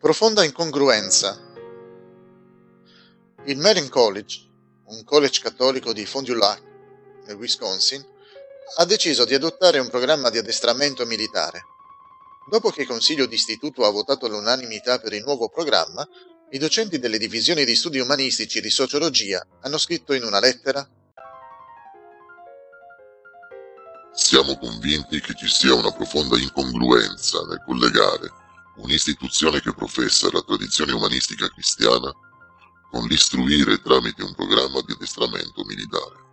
Profonda incongruenza. Il Merriam College, un college cattolico di Fond du Lac, nel Wisconsin, ha deciso di adottare un programma di addestramento militare. Dopo che il Consiglio d'Istituto ha votato all'unanimità per il nuovo programma, i docenti delle divisioni di studi umanistici e di sociologia hanno scritto in una lettera Siamo convinti che ci sia una profonda incongruenza nel collegare un'istituzione che professa la tradizione umanistica cristiana con l'istruire tramite un programma di addestramento militare.